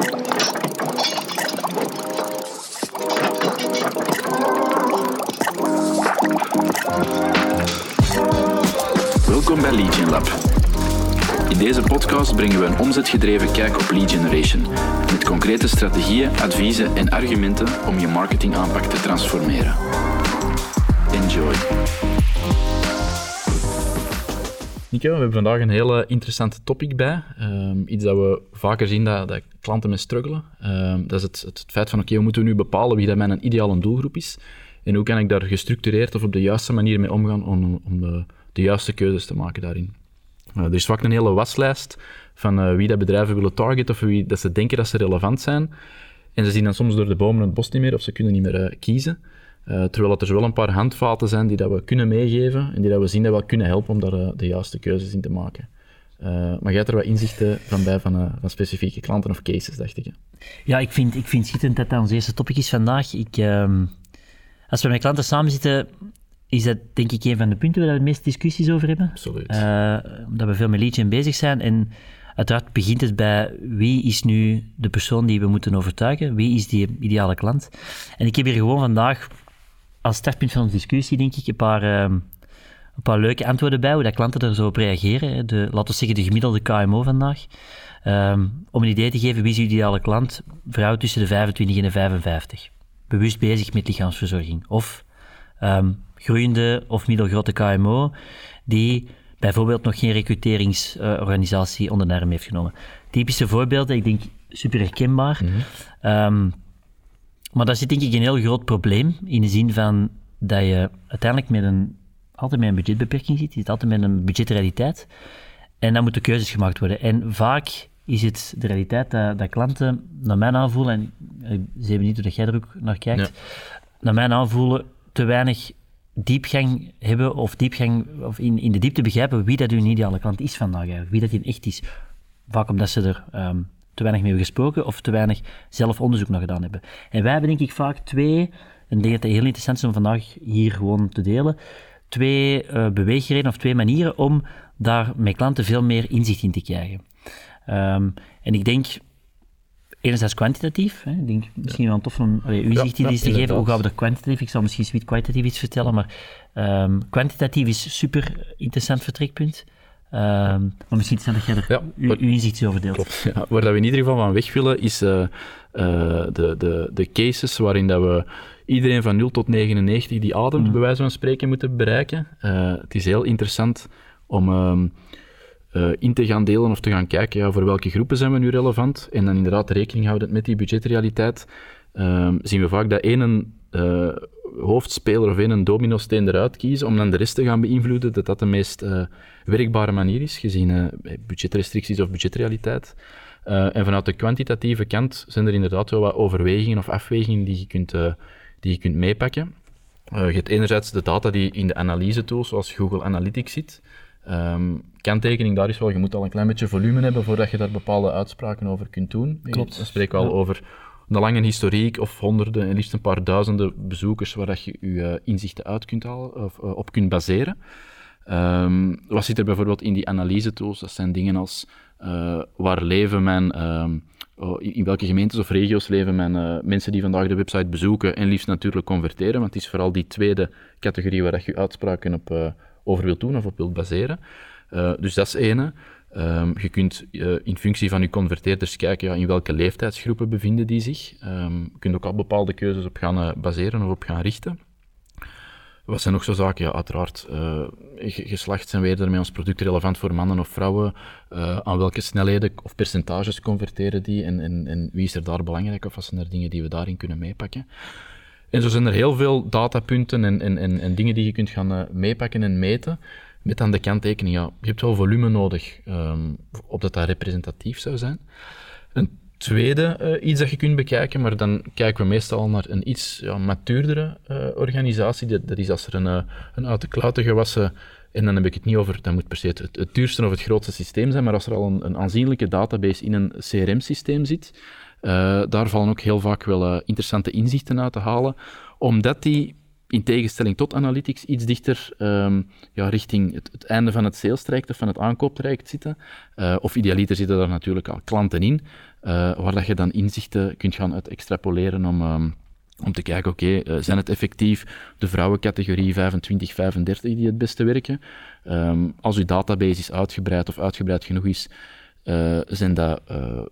Welkom bij Legion Lab. In deze podcast brengen we een omzetgedreven kijk op lead generation, met concrete strategieën, adviezen en argumenten om je marketingaanpak te transformeren. Enjoy. Nico, we hebben vandaag een hele interessante topic bij. Ehm, iets dat we vaker zien dat, dat klanten mee struggelen. Ehm, dat is het, het feit van, oké, hoe moeten we nu bepalen wie dat mijn ideale doelgroep is? En hoe kan ik daar gestructureerd of op de juiste manier mee omgaan om, om de, de juiste keuzes te maken daarin? Uh, er is vaak een hele waslijst van uh, wie dat bedrijven willen targeten of wie dat ze denken dat ze relevant zijn. En ze zien dan soms door de bomen het bos niet meer of ze kunnen niet meer uh, kiezen. terwijl er wel een paar handvaten zijn die dat we kunnen meegeven en die dat we zien dat we kunnen helpen om daar de juiste keuzes in te maken. Maar jij hebt er wat inzichten van bij van, van specifieke klanten of cases, dacht ik. Hè? Ja, ik vind, ik vind schitterend dat dat ons eerste topic is vandaag. Ik, ehm, als we met klanten samen zitten, is dat denk ik een van de punten waar we de meeste discussies over hebben. Absoluut. Uh, omdat we veel met lead bezig zijn. En uiteraard begint het bij wie is nu de persoon die we moeten overtuigen? Wie is die ideale klant? En ik heb hier gewoon vandaag als startpunt van onze discussie, denk ik, een paar, uh, een paar leuke antwoorden bij, hoe dat klanten er zo op reageren. De, laten we zeggen de gemiddelde KMO vandaag. Um, om een idee te geven, wie is uw ideale klant? Vrouw tussen de 25 en de 55. Bewust bezig met lichaamsverzorging. Of um, groeiende of middelgrote KMO, die bijvoorbeeld nog geen recruteringsorganisatie onder de arm heeft genomen. Typische voorbeelden, ik denk super herkenbaar. Mm -hmm. maar daar zit denk ik een heel groot probleem in de zin van dat je uiteindelijk met een, altijd met een budgetbeperking zit, je zit altijd met een budgetrealiteit. En dan moeten keuzes gemaakt worden. En vaak is het de realiteit dat, dat klanten, naar mijn aanvoelen, en ik zie niet hoe jij er ook naar kijkt, naar mijn aanvoelen te weinig diepgang hebben of diepgang of in, in de diepte begrijpen wie dat hun ideale klant is vandaag eigenlijk, wie dat in echt is. Vaak omdat ze er um, te weinig mee hebben gesproken of te weinig zelf onderzoek naar gedaan hebben. En wij hebben denk ik vaak twee, en ik denk dat het heel interessant is om vandaag hier gewoon te delen, twee uh, beweegredenen of twee manieren om daar met klanten veel meer inzicht in te krijgen. Um, en ik denk enerzijds kwantitatief. Hè. Ik denk misschien wel tof om allee, uw zicht ja, te geven. Hoe gaan we er kwantitatief? Ik zal misschien zoiets kwalitatief iets vertellen, maar um, kwantitatief is super interessant vertrekpunt. Um, maar misschien is het dat jij er ja, uw, uw inzicht over deelt. Klopt, ja. Waar dat we in ieder geval van weg willen, is uh, uh, de, de, de cases waarin dat we iedereen van 0 tot 99 die ademt, mm. bij wijze van spreken, moeten bereiken. Uh, het is heel interessant om... Um, uh, in te gaan delen of te gaan kijken ja, voor welke groepen zijn we nu relevant. En dan inderdaad rekening houden met die budgetrealiteit. Uh, zien we vaak dat één hoofdspeler of één domino-steen eruit kiezen om dan de rest te gaan beïnvloeden, dat dat de meest werkbare manier is, gezien budgetrestricties of budgetrealiteit. En vanuit de kwantitatieve kant zijn er inderdaad wel wat overwegingen of afwegingen die je kunt, die je kunt meepakken. je hebt enerzijds de data die in de analyse tools, zoals Google Analytics zit, Um, kanttekening daar is wel, je moet al een klein beetje volume hebben voordat je daar bepaalde uitspraken over kunt doen. Klopt. Dan spreek wel over een lange historiek of honderden en liefst een paar duizenden bezoekers waar dat je je inzichten uit kunt halen of op kunt baseren. Um, wat zit er bijvoorbeeld in die analyse tools? Dat zijn dingen als uh, waar leven mijn, um, in welke gemeentes of regio's leven mijn mensen die vandaag de website bezoeken en liefst natuurlijk converteren, want het is vooral die tweede categorie waar je uitspraken op over wilt doen of op wilt baseren. Dus dat is ene. Um, je kunt in functie van je converteerders kijken ja, in welke leeftijdsgroepen bevinden die zich. Um, je kunt ook al bepaalde keuzes op gaan baseren of op gaan richten. Wat zijn nog zo zaken? Ja, uiteraard, geslacht zijn wij ermee ons product relevant voor mannen of vrouwen. aan welke snelheden of percentages converteren die en, en, en wie is er daar belangrijk of wat zijn er dingen die we daarin kunnen meepakken? En zo zijn er heel veel datapunten en, en, en, en dingen die je kunt gaan uh, meepakken en meten. Met aan de kanttekening, ja, je hebt wel volume nodig, um, opdat dat representatief zou zijn. Een tweede uh, iets dat je kunt bekijken, maar dan kijken we meestal naar een iets ja, matuurdere uh, organisatie. Dat, dat, is als er een, een uit de klauwen gewassen en dan heb ik het niet over, dat moet per se het, duurste of het grootste systeem zijn, maar als er al een, een aanzienlijke database in een CRM-systeem zit, daar vallen ook heel vaak wel interessante inzichten uit te halen, omdat die in tegenstelling tot analytics, iets dichter ehm, ja, richting het, einde van het sales of van het aankooptraject zitten. Uh, of idealiter zitten daar natuurlijk al klanten in, uh, waar dat je dan inzichten kunt gaan uit extrapoleren om, um, om te kijken, oké, uh, zijn het effectief de vrouwencategorie 25, 35 die het beste werken? Um, als uw database is uitgebreid of uitgebreid genoeg is, zijn dat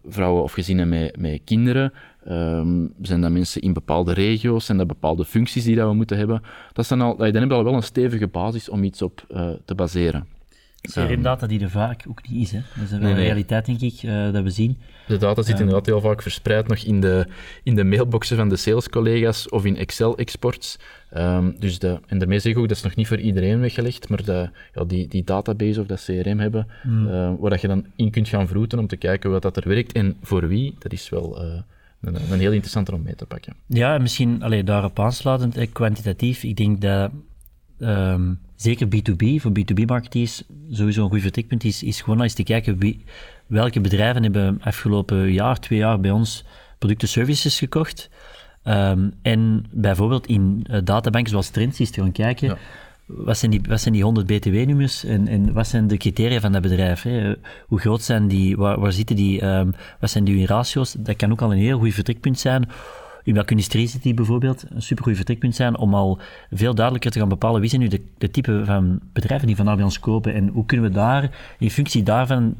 vrouwen of gezinnen met, met kinderen? Um, zijn dat mensen in bepaalde regio's? Zijn dat bepaalde functies die dat we moeten hebben? Dat zijn al, dan hebben we al wel een stevige basis om iets op uh, te baseren. CRM-data die er vaak ook niet is. Hè. Dat is wel nee, een realiteit, denk ik, dat we zien. De data zit inderdaad heel vaak verspreid nog in de, in de mailboxen van de salescollega's of in Excel-exports. Um, dus de, en daarmee zeg ik ook, dat is nog niet voor iedereen weggelegd, maar de, ja, die, die database of dat CRM hebben, mm. uh, waar dat je dan in kunt gaan vroeten om te kijken wat dat er werkt en voor wie, dat is wel... Uh, een, een heel interessante om mee te pakken. Ja, misschien allee, daarop aansluitend, kwantitatief. Ik denk dat um, zeker B2B, voor B2B-marketeers, sowieso een goed vertrekpunt is, is gewoon eens te kijken wie, welke bedrijven hebben afgelopen jaar, twee jaar bij ons producten services gekocht. Um, en bijvoorbeeld in uh, databanken zoals Trends is te gaan kijken. Ja wat zijn die, wat zijn die 100 BTW-nummers en, en wat zijn de criteria van dat bedrijf? Hè? Hoe groot zijn die, waar, waar zitten die, um, wat zijn die ratio's? Dat kan ook al een heel goed vertrekpunt zijn. In welke industrie zit die bijvoorbeeld? Een supergoed vertrekpunt zijn om al veel duidelijker te gaan bepalen wie zijn nu de, de type van bedrijven die vandaag bij ons kopen en hoe kunnen we daar, in functie daarvan,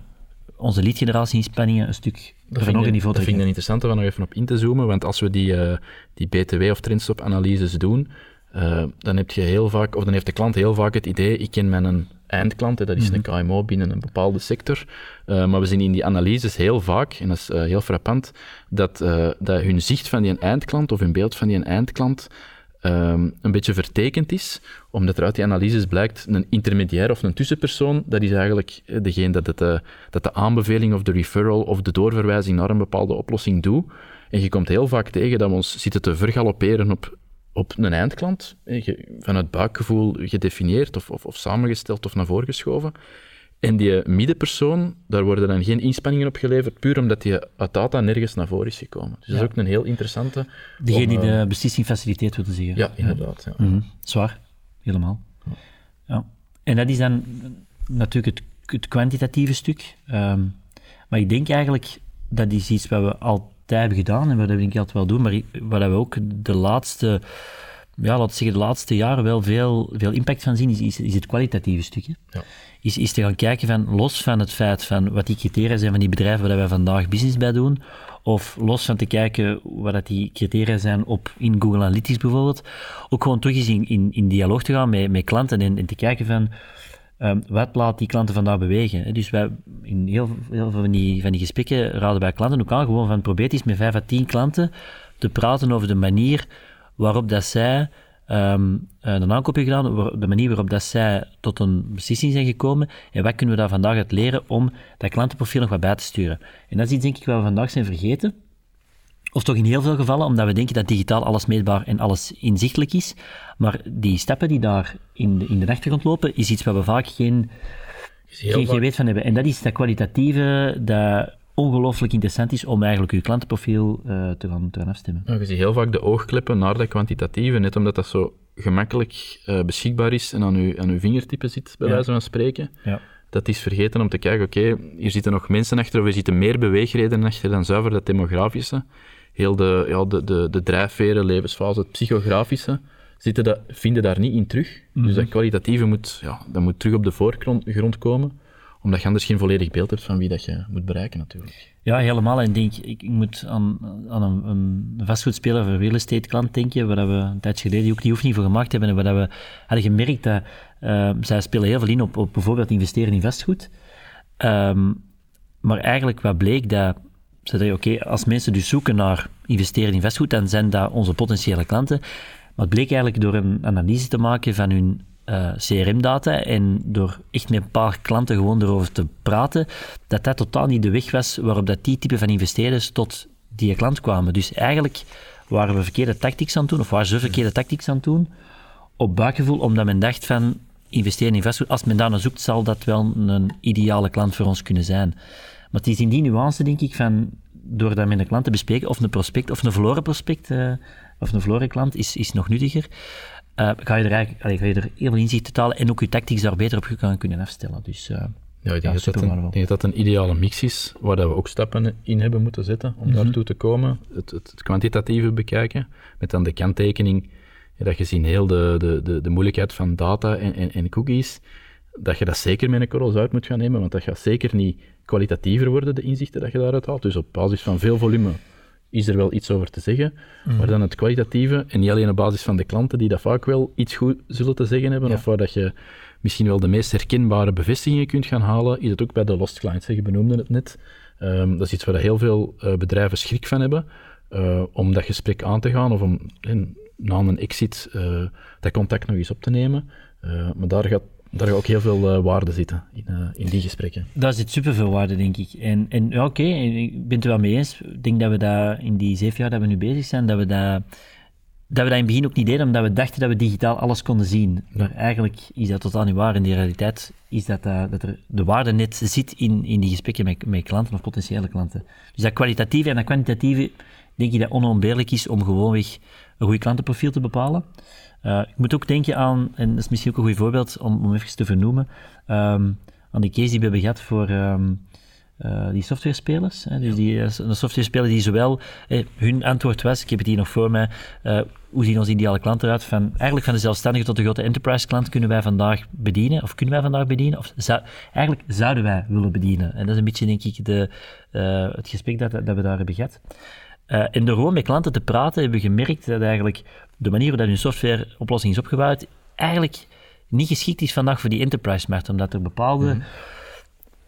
onze lead-generatie-inspanningen een stuk dat vind, ik, dat vind ik een interessante om nog even op in te zoomen, want als we die, uh, die BTW of trendstop-analyses doen, uh, dan heb je heel vaak, of dan heeft de klant heel vaak het idee, ik ken mijn eindklant, hè, dat is mm -hmm. een KMO binnen een bepaalde sector. Uh, maar we zien in die analyses heel vaak, en dat is heel frappant, dat, dat hun zicht van die eindklant of hun beeld van die eindklant um, een beetje vertekend is, omdat er uit die analyses blijkt een intermediair of een tussenpersoon, dat is eigenlijk degene dat, het, dat de aanbeveling of de referral of de doorverwijzing naar een bepaalde oplossing doet. En je komt heel vaak tegen dat we ons zitten te vergalopperen op op een eindklant, vanuit buikgevoel gedefinieerd of, of, of samengesteld of naar voren geschoven. En die middenpersoon, daar worden dan geen inspanningen op geleverd, puur omdat die uit data nergens naar voren is gekomen. Dus dat is ook een heel interessante... Degene die de eh, beslissing faciliteert, wilde zeggen. Ja, inderdaad. Ja. Mm -hmm. Zwaar, helemaal. Ja. En dat is dan natuurlijk het, het kwantitatieve stuk. Um, maar ik denk eigenlijk, dat is iets wat we al hebben gedaan en wat we denk ik altijd wel doen, maar wat we ook de laatste, ja, laten we zeggen, de laatste jaren wel veel, veel impact van zien, is, is, is het kwalitatieve stukje. Ja. Is, is te gaan kijken van, los van het feit van wat die criteria zijn van die bedrijven waar wij vandaag business bij doen, of los van te kijken wat dat die criteria zijn op, in Google Analytics bijvoorbeeld, ook gewoon terug eens in, in, in dialoog te gaan met, met klanten en, en te kijken van, Um, wat laat die klanten vandaag bewegen? Dus wij, in heel, heel veel van die, van die gesprekken raden wij klanten ook aan, gewoon van probeer eens met vijf à tien klanten te praten over de manier waarop dat zij um, een aankoop hebben gedaan, de manier waarop dat zij tot een beslissing zijn gekomen en wat kunnen we daar vandaag uit leren om dat klantenprofiel nog wat bij te sturen. En dat is iets denk ik wat we vandaag zijn vergeten. Of toch in heel veel gevallen, omdat we denken dat digitaal alles meetbaar en alles inzichtelijk is. Maar die stappen die daar in de, in de achtergrond lopen, is iets waar we vaak geen, geen, geen weet van hebben. En dat is dat kwalitatieve, dat ongelooflijk interessant is om eigenlijk uw klantenprofiel uh, te, gaan, te gaan afstemmen. je ziet heel vaak de oogkleppen naar dat kwantitatieve, net omdat dat zo gemakkelijk uh, beschikbaar is en aan uw, aan uw vingertippen zit, bij wijze van spreken. Ja. Dat is vergeten om te kijken, oké, hier zitten nog mensen achter, of er zitten meer beweegredenen achter dan zuiver dat demografische heel de, ja, de, de, de drijfveren, levensfase, het psychografische, zitten dat, vinden daar niet in terug. Dus dat mhm. kwalitatieve moet, ja, dat moet terug op de voorgrond komen omdat je anders geen volledig beeld hebt van wie dat je moet bereiken natuurlijk. Ja, helemaal. En denk, ik, ik moet aan, aan een, een vastgoedspeler een real estate klant denken, waar we een tijdje geleden ook die oefening voor gemaakt hebben en waar we hadden gemerkt dat uh, zij spelen heel veel in op, op bijvoorbeeld investeren in vastgoed. Um, maar eigenlijk wat bleek dat zei oké, als mensen dus zoeken naar investeren in vastgoed, dan zijn dat onze potentiële klanten. Maar het bleek eigenlijk door een analyse te maken van hun eh, CRM-data en door echt met een paar klanten gewoon erover te praten, dat dat totaal niet de weg was waarop dat die type van investeerders tot die klant kwamen. Dus eigenlijk waren we verkeerde tactics aan het doen, of waren ze verkeerde tactics aan het doen, op buikgevoel, omdat men dacht van investeren in vastgoed, als men daar naar zoekt, zal dat wel een ideale klant voor ons kunnen zijn. Maar het is in die nuance, denk ik, van door dat met een klant te bespreken, of een prospect, of een verloren prospect, uh, of een verloren klant, is, is nog nuttiger. Uh, ga, je er eigenlijk, allee, ga je er heel veel inzicht te talen en ook je tactics daar beter op kunnen afstellen. Dus, uh, ja, ik denk, dat, dat een, denk dat een ideale mix is, waar dat we ook stappen in hebben moeten zetten om mm -hmm. daartoe te komen. Het, het, het, kwantitatieve bekijken, met dan de kanttekening ja, dat gezien heel de, de, de, de moeilijkheid van data en, en, en cookies, dat je dat zeker met een korrel zout moet gaan nemen, want dat gaat zeker niet kwalitatiever worden, de inzichten dat je daaruit haalt. Dus op basis van veel volume is er wel iets over te zeggen, mm. maar dan het kwalitatieve, en niet alleen op basis van de klanten die dat vaak wel iets goed zullen te zeggen hebben, of waar dat je misschien wel de meest herkenbare bevestigingen kunt gaan halen, is het ook bij de lost clients. Je benoemde het net. Um, dat is iets waar heel veel uh, bedrijven schrik van hebben, uh, om dat gesprek aan te gaan of om in, na een exit uh, dat contact nog eens op te nemen. maar daar gaat daar ook heel veel uh, waarde zitten in, uh, in die gesprekken. Daar zit superveel waarde, denk ik. En, en ja, oké, okay, ik ben het er wel mee eens. Ik denk dat we dat in die zeven jaar dat we nu bezig zijn, dat we dat, dat we dat in het begin ook niet deden, omdat we dachten dat we digitaal alles konden zien. Maar eigenlijk is dat totaal niet waar. In de realiteit is dat, uh, dat er de waarde net zit in, in die gesprekken met, met klanten of potentiële klanten. Dus dat kwalitatieve en dat kwantitatieve, denk ik dat onontbeerlijk is om gewoonweg een goed klantenprofiel te bepalen. Uh, ik moet ook denken aan, en dat is misschien ook een goed voorbeeld om, om even te vernoemen, um, aan die case die we hebben gehad voor um, uh, die softwarespelers. Hè, dus die, uh, een softwarespeler die zowel, eh, hun antwoord was, ik heb het hier nog voor mij, hoe zien onze ideale klanten eruit? Van, eigenlijk van de zelfstandige tot de grote enterprise klant kunnen wij vandaag bedienen, of kunnen wij vandaag bedienen, of zou, eigenlijk zouden wij willen bedienen. En dat is een beetje, denk ik, de, het gesprek dat, dat we daar hebben gehad. Uh, en door gewoon met klanten te praten hebben we gemerkt dat eigenlijk de manier waarop hun softwareoplossing is opgebouwd eigenlijk niet geschikt is vandaag voor die enterprise-markt, omdat er bepaalde, mm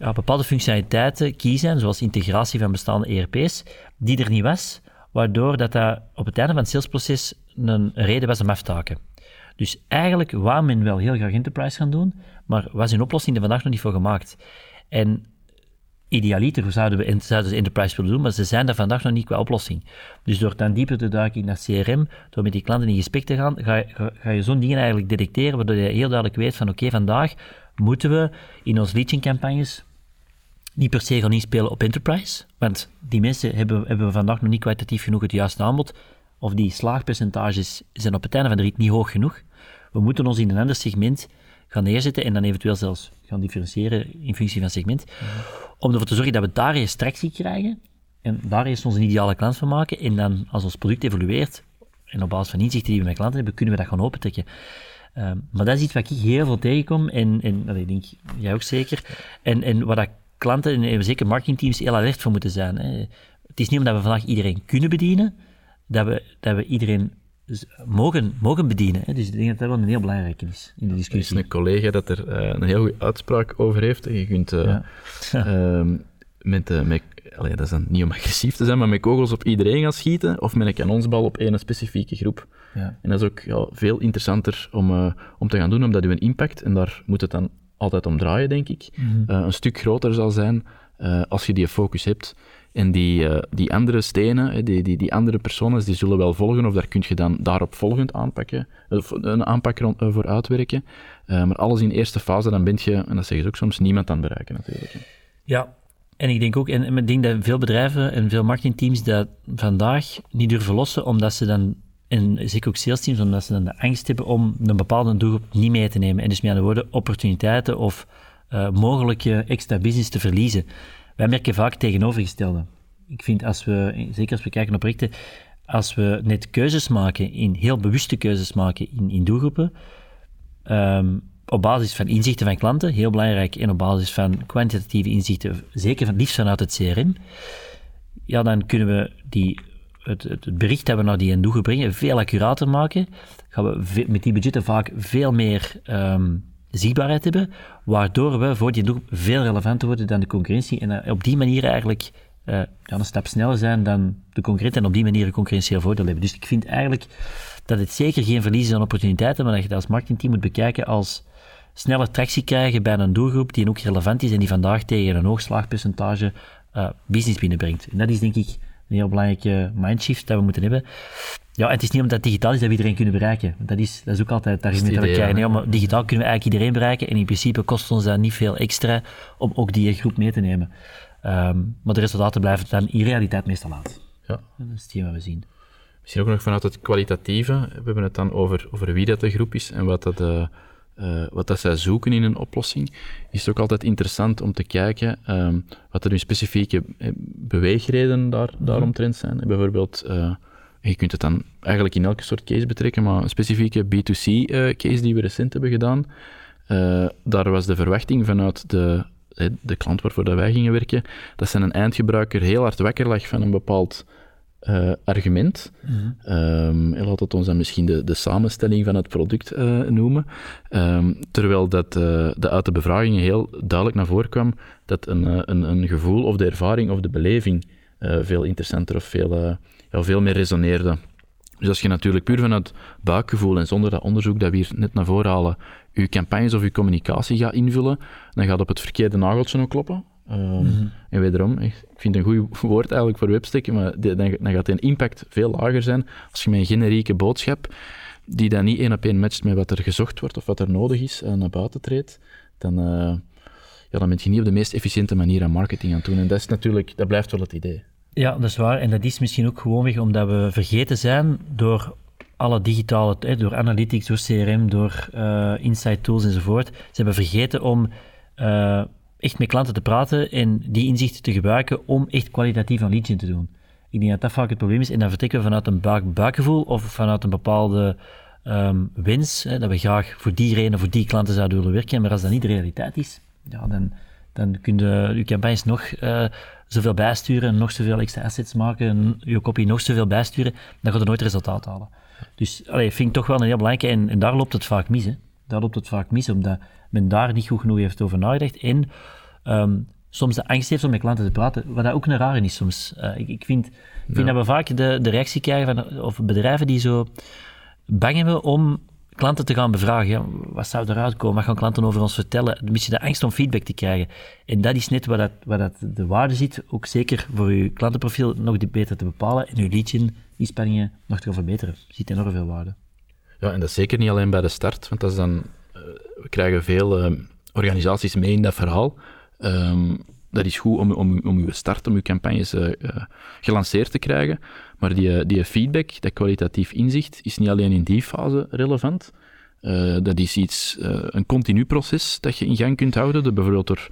ja, bepaalde functionaliteiten kiezen, zoals integratie van bestaande ERP's, die er niet was, waardoor dat, dat op het einde van het salesproces een reden was om af te haken. Dus eigenlijk wou men wel heel graag enterprise gaan doen, maar was een oplossing er vandaag nog niet voor gemaakt. En idealiter zouden we zouden ze enterprise willen doen, maar ze zijn daar vandaag nog niet qua oplossing. Dus door dan dieper te duiken naar CRM, door met die klanten in gesprek te gaan, ga, ga, je zo'n dingen eigenlijk detecteren, waardoor je heel duidelijk weet van oké, vandaag moeten we in onze leading campagnes niet per se gaan inspelen op enterprise, want die mensen hebben, hebben we vandaag nog niet kwalitatief genoeg het juiste aanbod, of die slaagpercentages zijn op het einde van de rit niet hoog genoeg. We moeten ons in een ander segment gaan neerzetten en dan eventueel zelfs gaan differentiëren in functie van segment, om ervoor te zorgen dat we daar eerst tractie krijgen en daar eerst onze ideale klant van maken en dan als ons product evolueert en op basis van inzichten die we met klanten hebben, kunnen we dat gaan opentrekken. Um, maar dat is iets wat ik heel veel tegenkom en, en ik denk jij ook zeker. En, en waar dat klanten en zeker marketingteams heel alert voor moeten zijn. Hè. Het is niet omdat we vandaag iedereen kunnen bedienen, dat we, dat we iedereen mogen, mogen bedienen. Hè. Dus ik denk dat dat wel een heel belangrijke is in de discussie. Er is een collega dat er uh, een heel goede uitspraak over heeft. Je kunt uh, ja. uh, met, met allee, dat is dan niet om agressief te zijn, maar met kogels op iedereen gaan schieten of met een kanonsbal op één specifieke groep. Ja. En dat is ook ja, veel interessanter om, om te gaan doen, omdat je een impact, en daar moet het dan altijd om draaien, denk ik, mm -hmm. een stuk groter zal zijn als je die focus hebt. En die, uh, die andere stenen, die, die, die andere personen, die zullen wel volgen, of daar kun je dan daarop volgend aanpakken, of een aanpak rond, uh, voor uitwerken. Maar alles in eerste fase, dan ben je, en dat zeggen ze ook soms, niemand aan het bereiken natuurlijk. Ja, en ik denk ook, en ik denk dat veel bedrijven en veel marketingteams dat vandaag niet durven lossen, omdat ze dan, en zeker ook sales teams, omdat ze dan de angst hebben om een bepaalde doelgroep niet mee te nemen. En dus met andere woorden, opportuniteiten of mogelijke extra business te verliezen. Wij merken vaak tegenovergestelde. Ik vind als we, zeker als we kijken naar projecten, als we net keuzes maken, in heel bewuste keuzes maken in, in doelgroepen, um, op basis van inzichten van klanten, heel belangrijk, en op basis van kwantitatieve inzichten, zeker van liefst vanuit het CRM, ja, dan kunnen we die, het, het bericht dat we naar die doelgroep brengen veel accurater maken. Gaan we met die budgetten vaak veel meer um, zichtbaarheid hebben, waardoor we voor die doelgroep veel relevanter worden dan de concurrentie en eh, op die manier eigenlijk uh, een stap sneller zijn dan de concurrent en op die manier een concurrentieel voordeel hebben. Dus ik vind eigenlijk dat het zeker geen verlies is aan opportuniteiten, maar dat je dat als marketingteam moet bekijken als sneller tractie krijgen bij een doelgroep die ook relevant is en die vandaag tegen een hoog slaagpercentage uh, business binnenbrengt. En dat is denk ik een heel belangrijke mindshift dat we moeten hebben. Ja, het is niet omdat het digitaal is dat we iedereen kunnen bereiken. Dat is, dat is ook altijd het argument dat we krijgen. Nee, maar digitaal kunnen we eigenlijk iedereen bereiken en in principe kost ons dat niet veel extra om ook die groep mee te nemen. Um, maar de resultaten blijven dan in realiteit meestal laat. Ja. Dat is hetgeen wat we zien. misschien ook nog vanuit het kwalitatieve. We hebben het dan over, over wie dat de groep is en wat dat, uh, wat dat zij zoeken in een oplossing. Is het ook altijd interessant om te kijken um, wat er nu specifieke beweegredenen daar, daaromtrent zijn. Bijvoorbeeld, uh, je kunt het dan eigenlijk in elke soort case betrekken, maar een specifieke B2C-case die we recent hebben gedaan, daar was de verwachting vanuit de de klant waarvoor dat wij gingen werken, dat zijn een eindgebruiker heel hard wakker lag van een bepaald uh, argument. Mm -hmm. laat het ons dan misschien de, de samenstelling van het product uh, noemen. Um, terwijl dat uh, de, uit de bevragingen heel duidelijk naar voren kwam dat een, een, een gevoel of de ervaring of de beleving veel interessanter of veel, ja, veel meer resoneerde. Dus als je natuurlijk puur vanuit buikgevoel en zonder dat onderzoek dat we hier net naar voren halen, je campagnes of je communicatie gaat invullen, dan gaat op het verkeerde nageltje ook kloppen. Um, En wederom, ik vind het een goed woord eigenlijk voor websticken, maar dan, dan gaat de impact veel lager zijn als je met een generieke boodschap, die dan niet één op één matcht met wat er gezocht wordt of wat er nodig is, uh, naar buiten treedt, dan, uh, ja, dan ben je niet op de meest efficiënte manier aan marketing aan doen. En dat is natuurlijk, dat blijft wel het idee. Ja, dat is waar. En dat is misschien ook gewoonweg omdat we vergeten zijn door alle digitale, door analytics, door CRM, door uh, insight tools enzovoort. Ze hebben vergeten om uh, echt met klanten te praten en die inzichten te gebruiken om echt kwalitatief een leadje te doen. Ik denk dat dat vaak het probleem is. En dan vertrekken we vanuit een buik buikgevoel of vanuit een bepaalde um, wens, hè, dat we graag voor die reden, voor die klanten zouden willen werken. Maar als dat niet de realiteit is, ja, dan, dan kun je je campagnes nog uh, zoveel bijsturen, nog zoveel extra assets maken, en je copy nog zoveel bijsturen, dan gaat er nooit resultaat halen. Dus allee, vind ik toch wel een heel belangrijke. En, en daar loopt het vaak mis. Hè. Daar loopt het vaak mis, omdat men daar niet goed genoeg heeft over nagedacht. En um, soms de angst heeft om met klanten te praten, wat dat ook een rare is soms. Uh, ik, ik, vind, ik vind dat we vaak de, de reactie krijgen van of bedrijven die zo bang hebben om klanten te gaan bevragen. wat zou eruit komen? Wat gaan klanten over ons vertellen? Een beetje de angst om feedback te krijgen. En dat is net waar, dat, waar dat de waarde zit, ook zeker voor uw klantenprofiel nog beter te bepalen en uw inspanningen nog te verbeteren. Er zit enorm veel waarde. Ja, en dat is zeker niet alleen bij de start, want dat is dan, uh, we krijgen veel uh, organisaties mee in dat verhaal. Um, dat is goed om, om, om uw start, om uw campagnes uh, gelanceerd te krijgen. Maar die, die feedback, dat kwalitatief inzicht, is niet alleen in die fase relevant. Uh, dat is iets, een continu proces dat je in gang kunt houden. Dat bijvoorbeeld door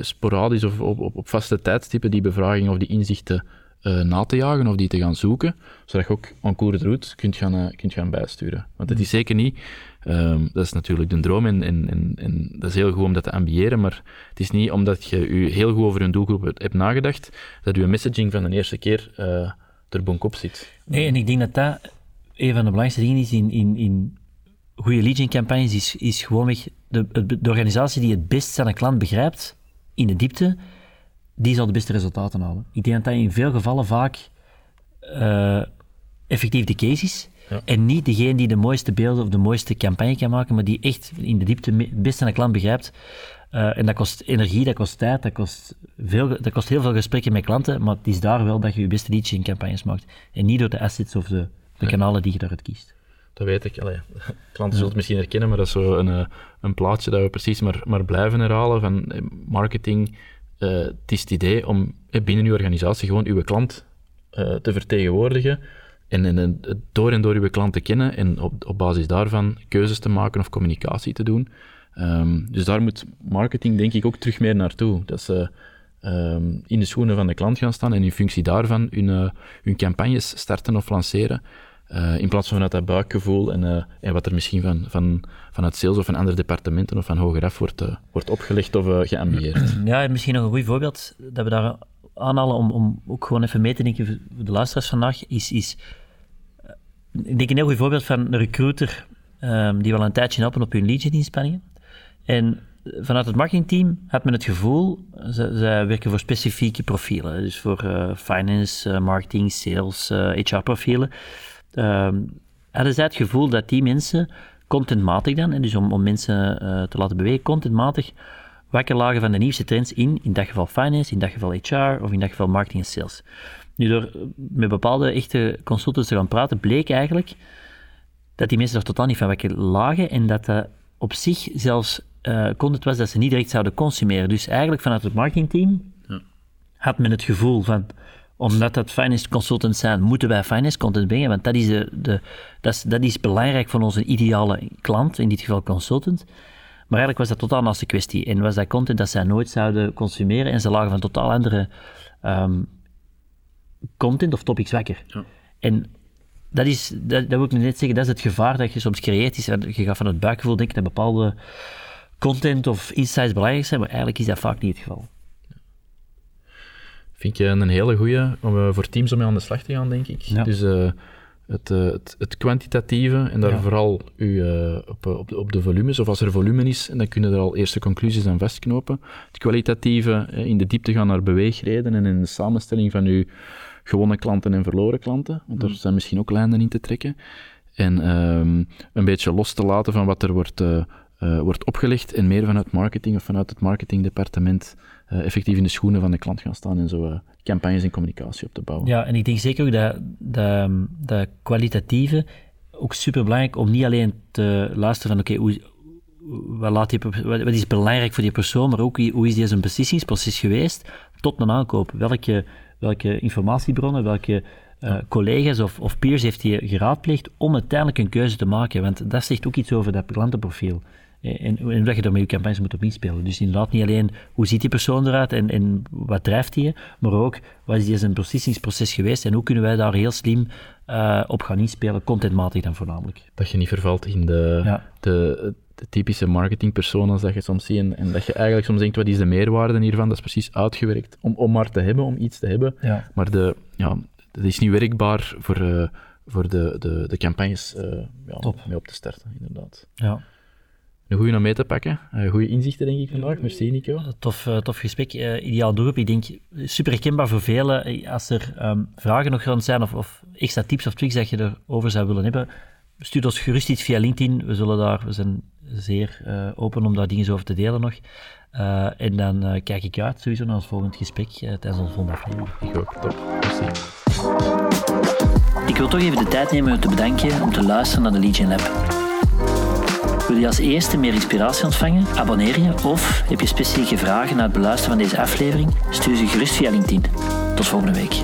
sporadisch of op, op, op vaste tijdstippen die bevraging of die inzichten na te jagen of die te gaan zoeken, zodat je ook en de route kunt gaan, kunt gaan bijsturen. Want het is zeker niet, um, dat is natuurlijk de droom en, en, en, en, dat is heel goed om dat te ambiëren, maar het is niet omdat je je heel goed over een doelgroep hebt nagedacht, dat je messaging van de eerste keer er bonkop zit. Nee, en ik denk dat dat een van de belangrijkste dingen is in, in, in goede leading campagnes, is, is gewoonweg de, de organisatie die het best zijn klant begrijpt, in de diepte, die zal de beste resultaten halen. Ik denk dat dat in veel gevallen vaak uh, effectief de case is. Ja. En niet degene die de mooiste beelden of de mooiste campagne kan maken, maar die echt in de diepte het beste aan de klant begrijpt. Uh, en dat kost energie, dat kost tijd, dat kost, veel, dat kost heel veel gesprekken met klanten, maar het is daar wel dat je je beste leads in campagnes maakt. En niet door de assets of de, de kanalen die je daaruit kiest. Dat weet ik. Allee, klanten zullen het misschien herkennen, maar dat is zo een, eh, een plaatje dat we precies maar, maar blijven herhalen van marketing uh, het is het idee om binnen uw organisatie gewoon uw klant uh, te vertegenwoordigen en, en door en door uw klant te kennen en op, op basis daarvan keuzes te maken of communicatie te doen. Um, dus daar moet marketing denk ik ook terug meer naartoe. Dat ze um, in de schoenen van de klant gaan staan en in functie daarvan hun, hun campagnes starten of lanceren. Uh, in plaats van vanuit dat buikgevoel en, uh, en wat er misschien van, van, vanuit sales of van andere departementen of van hogeraf wordt, wordt opgelegd of geambieerd. Ja, misschien nog een goed voorbeeld dat we daar aanhalen om, om ook gewoon even mee te denken voor de luisteraars vandaag, is, is ik denk een heel goed voorbeeld van een recruiter um, die wel een tijdje helpen op hun lead-inspanningen. En vanuit het marketingteam had men het gevoel, ze, werken voor specifieke profielen, dus voor finance, marketing, sales, HR-profielen uh, hadden zij het gevoel dat die mensen contentmatig dan, en dus om, om mensen te laten bewegen, contentmatig wakker lagen van de nieuwste trends in, in dat geval finance, in dat geval HR of in dat geval marketing en sales. Nu, door met bepaalde echte consultants te gaan praten, bleek eigenlijk dat die mensen er totaal niet van wakker lagen en dat dat op zich zelfs uh, content was dat ze niet direct zouden consumeren. Dus eigenlijk vanuit het marketingteam ja. had men het gevoel van omdat dat finance consultants zijn, moeten wij finance content brengen, want dat is, de, de, dat is, dat is belangrijk voor onze ideale klant, in dit geval consultant. Maar eigenlijk was dat totaal naast de kwestie. En was dat content dat zij nooit zouden consumeren en ze lagen van totaal andere um, content of topics wakker. Ja. En dat is, dat, dat wil ik net zeggen, dat is het gevaar dat je soms creëert. Is, je gaat van het buikgevoel denken dat bepaalde content of insights belangrijk zijn, maar eigenlijk is dat vaak niet het geval. Vind je een hele goede om uh, voor teams om mee aan de slag te gaan, denk ik. Ja. Dus uh, het, uh, het, het, kwantitatieve en daar ja. vooral u, op, op, de, op de volumes, of als er volume is, en dan kunnen er al eerste conclusies aan vastknopen. Het kwalitatieve, in de diepte gaan naar beweegreden en in de samenstelling van uw gewonnen klanten en verloren klanten, want er mm. zijn misschien ook lijnen in te trekken. En um, een beetje los te laten van wat er wordt, uh, uh, wordt opgelegd en meer vanuit marketing of vanuit het marketingdepartement uh, effectief in de schoenen van de klant gaan staan en zo campagnes en communicatie op te bouwen. Ja, en ik denk zeker ook dat, dat, dat kwalitatieve ook super belangrijk om niet alleen te luisteren van oké, okay, hoe, wat, laat die, wat, is belangrijk voor die persoon, maar ook hoe is die zijn beslissingsproces geweest tot een aankoop. Welke welke informatiebronnen, welke uh, collega's of, of, peers heeft hij geraadpleegd om uiteindelijk een keuze te maken. Want dat zegt ook iets over dat klantenprofiel. Eh, en, en dat je daar met je campagnes moet op inspelen. Dus inderdaad niet alleen hoe ziet die persoon eruit en, en wat drijft hij, maar ook wat is zijn processingsproces geweest en hoe kunnen wij daar heel slim uh, op gaan inspelen, contentmatig dan voornamelijk. Dat je niet vervalt in de, ja. de, de typische marketingpersonen dat je soms ziet en, en, dat je eigenlijk soms denkt, wat is de meerwaarde hiervan? Dat is precies uitgewerkt om, om maar te hebben, om iets te hebben. Ja. Maar de, ja, dat is niet werkbaar voor, uh, voor de, de, de campagnes uh, ja, mee op te starten, inderdaad. Ja. Een goede om mee te pakken. Uh, goede inzichten, denk ik, vandaag. Merci, Nico. Tof, tof gesprek. ideaal doelgroep. Ik denk, super herkenbaar voor velen. Als er um, vragen nog rond zijn of, of extra tips of tricks dat je erover zou willen hebben, stuur ons gerust iets via LinkedIn. We zullen daar, we zijn zeer uh, open om daar dingen over te delen nog. Uh, en dan uh, kijk ik uit sowieso naar ons volgend gesprek tijdens onze volgende aflevering. Ik ook, top. Merci. Ik wil toch even de tijd nemen om te bedanken om te luisteren naar de Legion Lab. Wil je als eerste meer inspiratie ontvangen? Abonneer je of heb je specifieke vragen na het beluisteren van deze aflevering? Stuur ze gerust via LinkedIn. Tot volgende week.